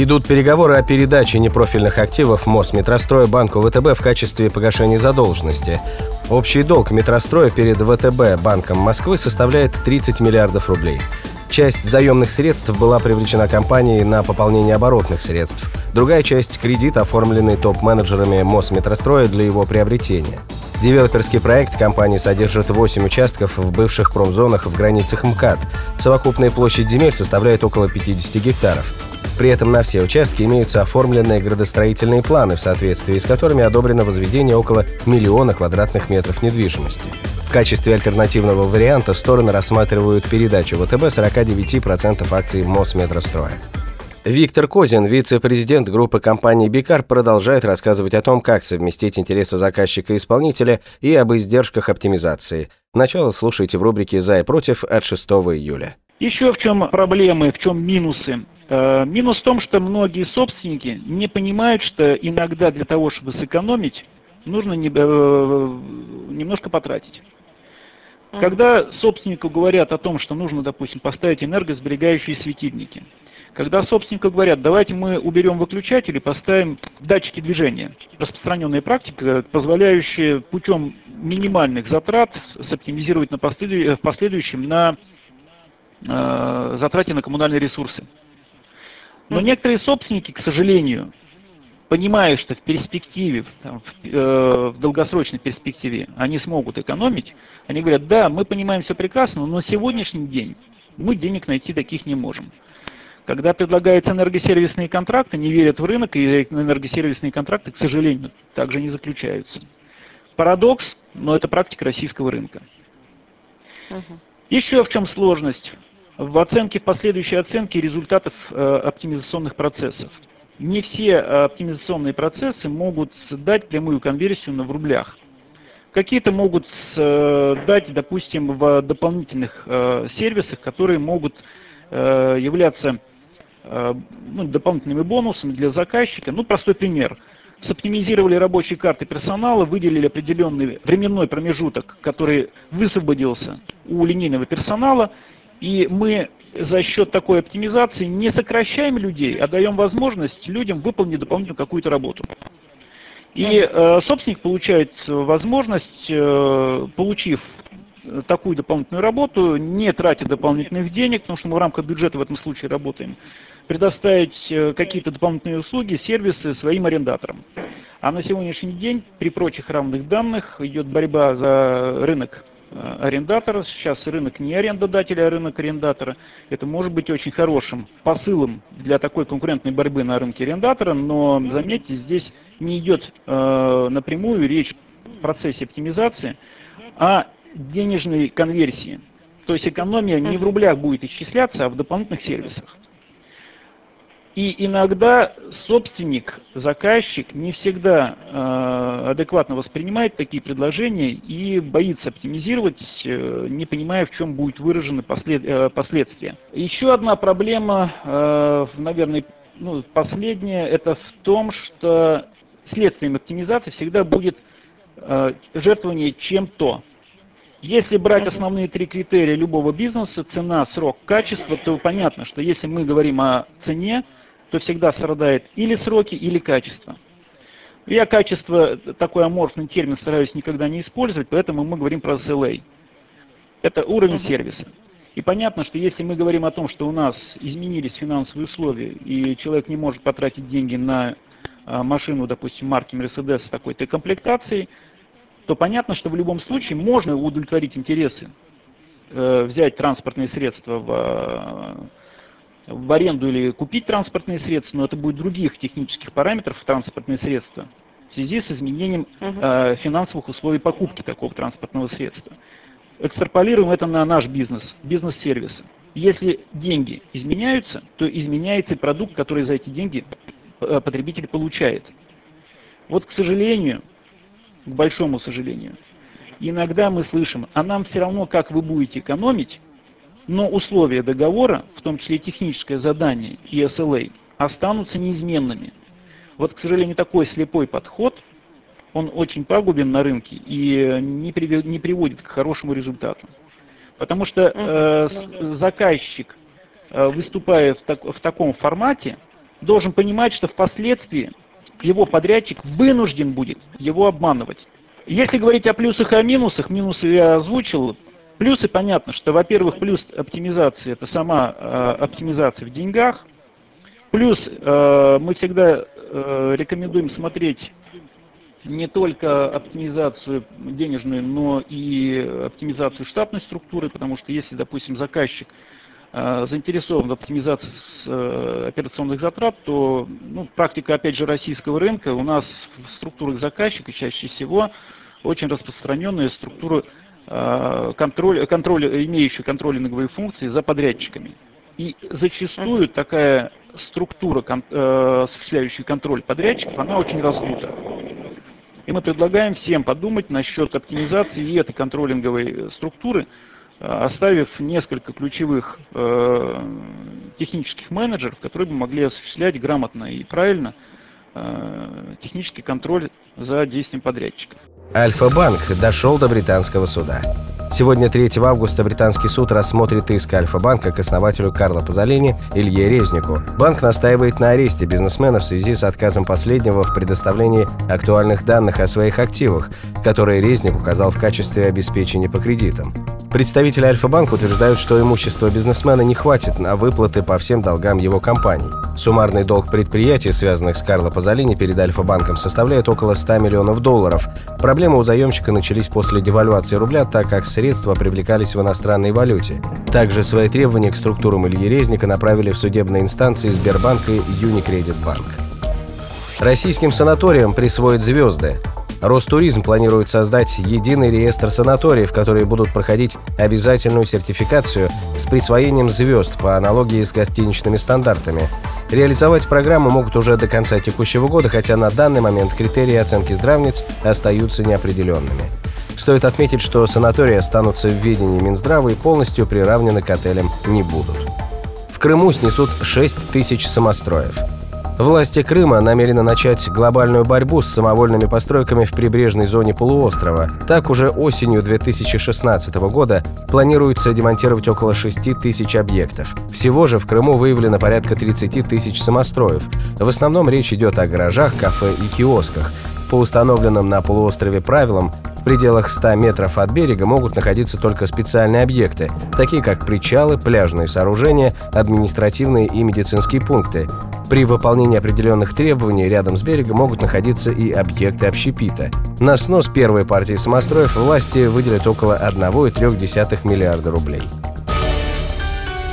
Идут переговоры о передаче непрофильных активов МОЗ «Метростроя» банку ВТБ в качестве погашения задолженности. Общий долг «Метростроя» перед ВТБ банком Москвы составляет 30 миллиардов рублей. Часть заемных средств была привлечена компанией на пополнение оборотных средств. Другая часть – кредит, оформленный топ-менеджерами МОЗ «Метростроя» для его приобретения. Девелоперский проект компании содержит 8 участков в бывших промзонах в границах МКАД. Совокупная площадь земель составляет около 50 гектаров. При этом на все участки имеются оформленные градостроительные планы, в соответствии с которыми одобрено возведение около миллиона квадратных метров недвижимости. В качестве альтернативного варианта стороны рассматривают передачу ВТБ 49% акций Мосметростроя. Виктор Козин, вице-президент группы компании «Бикар», продолжает рассказывать о том, как совместить интересы заказчика и исполнителя и об издержках оптимизации. Начало слушайте в рубрике «За и против» от 6 июля. Еще в чем проблемы, в чем минусы? Э, минус в том, что многие собственники не понимают, что иногда для того, чтобы сэкономить, нужно э, немножко потратить. Когда собственнику говорят о том, что нужно, допустим, поставить энергосберегающие светильники, когда собственнику говорят, давайте мы уберем выключатель и поставим датчики движения, распространенная практика, позволяющая путем минимальных затрат соптимизировать на последующем на э, затрате на коммунальные ресурсы. Но некоторые собственники, к сожалению, понимая, что в перспективе, в, э, в долгосрочной перспективе они смогут экономить, они говорят, да, мы понимаем все прекрасно, но на сегодняшний день мы денег найти таких не можем. Когда предлагаются энергосервисные контракты, не верят в рынок, и энергосервисные контракты, к сожалению, также не заключаются. Парадокс, но это практика российского рынка. Угу. Еще в чем сложность? В оценке, последующей оценке результатов э, оптимизационных процессов. Не все э, оптимизационные процессы могут дать прямую конверсию в рублях. Какие-то могут э, дать, допустим, в дополнительных сервисах, которые могут являться ну, дополнительными бонусами для заказчика. Ну, простой пример. Соптимизировали рабочие карты персонала, выделили определенный временной промежуток, который высвободился у линейного персонала, и мы за счет такой оптимизации не сокращаем людей, а даем возможность людям выполнить дополнительную какую-то работу. И э, собственник получает возможность, э, получив такую дополнительную работу, не тратя дополнительных денег, потому что мы в рамках бюджета в этом случае работаем, предоставить э, какие-то дополнительные услуги, сервисы своим арендаторам. А на сегодняшний день при прочих равных данных идет борьба за рынок арендатора. Сейчас рынок не арендодателя, а рынок арендатора. Это может быть очень хорошим посылом для такой конкурентной борьбы на рынке арендатора, но заметьте, здесь не идет э, напрямую речь в процессе оптимизации о денежной конверсии. То есть экономия не в рублях будет исчисляться, а в дополнительных сервисах. И иногда собственник, заказчик не всегда э, адекватно воспринимает такие предложения и боится оптимизировать, э, не понимая, в чем будет выражены послед, э, последствия. Еще одна проблема, э, наверное, ну, последняя, это в том, что следствием оптимизации всегда будет э, жертвование чем-то. Если брать основные три критерия любого бизнеса, цена, срок, качество, то понятно, что если мы говорим о цене, то всегда страдает или сроки, или качество. Я качество, такой аморфный термин, стараюсь никогда не использовать, поэтому мы говорим про SLA. Это уровень сервиса. И понятно, что если мы говорим о том, что у нас изменились финансовые условия, и человек не может потратить деньги на а, машину, допустим, марки Mercedes с такой-то комплектацией, то понятно, что в любом случае можно удовлетворить интересы, э, взять транспортные средства в в аренду или купить транспортные средства, но это будет других технических параметров транспортные средства в связи с изменением э, финансовых условий покупки такого транспортного средства. Экстраполируем это на наш бизнес, бизнес-сервисы. Если деньги изменяются, то изменяется и продукт, который за эти деньги э, потребитель получает. Вот, к сожалению, к большому сожалению. Иногда мы слышим, а нам все равно, как вы будете экономить, но условия договора, в том числе техническое задание и SLA, останутся неизменными. Вот, к сожалению, такой слепой подход, он очень пагубен на рынке и не, привед, не приводит к хорошему результату. Потому что э, заказчик, э, выступая в, так, в таком формате, должен понимать, что впоследствии его подрядчик вынужден будет его обманывать. Если говорить о плюсах и о минусах, минусы я озвучил. Плюсы понятно, что, во-первых, плюс оптимизации – это сама э, оптимизация в деньгах. Плюс э, мы всегда э, рекомендуем смотреть не только оптимизацию денежную, но и оптимизацию штатной структуры, потому что если, допустим, заказчик э, заинтересован в оптимизации с, э, операционных затрат, то ну, практика, опять же, российского рынка, у нас в структурах заказчика чаще всего очень распространенная структура э, контроля, контроля, имеющая контролинговые функции за подрядчиками. И зачастую такая структура, э, осуществляющая контроль подрядчиков, она очень раздута. И мы предлагаем всем подумать насчет оптимизации этой контролинговой структуры, э, оставив несколько ключевых э, технических менеджеров, которые бы могли осуществлять грамотно и правильно технический контроль за действием подрядчиков. Альфа-банк дошел до британского суда. Сегодня, 3 августа, британский суд рассмотрит иск Альфа-банка к основателю Карла Пазолини Илье Резнику. Банк настаивает на аресте бизнесмена в связи с отказом последнего в предоставлении актуальных данных о своих активах, которые Резник указал в качестве обеспечения по кредитам. Представители Альфа-банка утверждают, что имущество бизнесмена не хватит на выплаты по всем долгам его компаний. Суммарный долг предприятий, связанных с Карло Пазолини перед Альфа-банком, составляет около 100 миллионов долларов. Проблемы у заемщика начались после девальвации рубля, так как средства привлекались в иностранной валюте. Также свои требования к структурам Ильи Резника направили в судебные инстанции Сбербанк и Юникредит Банк. Российским санаториям присвоят звезды. Ростуризм планирует создать единый реестр санаториев, которые будут проходить обязательную сертификацию с присвоением звезд по аналогии с гостиничными стандартами. Реализовать программу могут уже до конца текущего года, хотя на данный момент критерии оценки здравниц остаются неопределенными. Стоит отметить, что санатории останутся в ведении Минздрава и полностью приравнены к отелям не будут. В Крыму снесут 6 тысяч самостроев. Власти Крыма намерены начать глобальную борьбу с самовольными постройками в прибрежной зоне полуострова. Так, уже осенью 2016 года планируется демонтировать около 6 тысяч объектов. Всего же в Крыму выявлено порядка 30 тысяч самостроев. В основном речь идет о гаражах, кафе и киосках. По установленным на полуострове правилам, в пределах 100 метров от берега могут находиться только специальные объекты, такие как причалы, пляжные сооружения, административные и медицинские пункты. При выполнении определенных требований рядом с берегом могут находиться и объекты общепита. На снос первой партии самостроев власти выделят около 1,3 миллиарда рублей.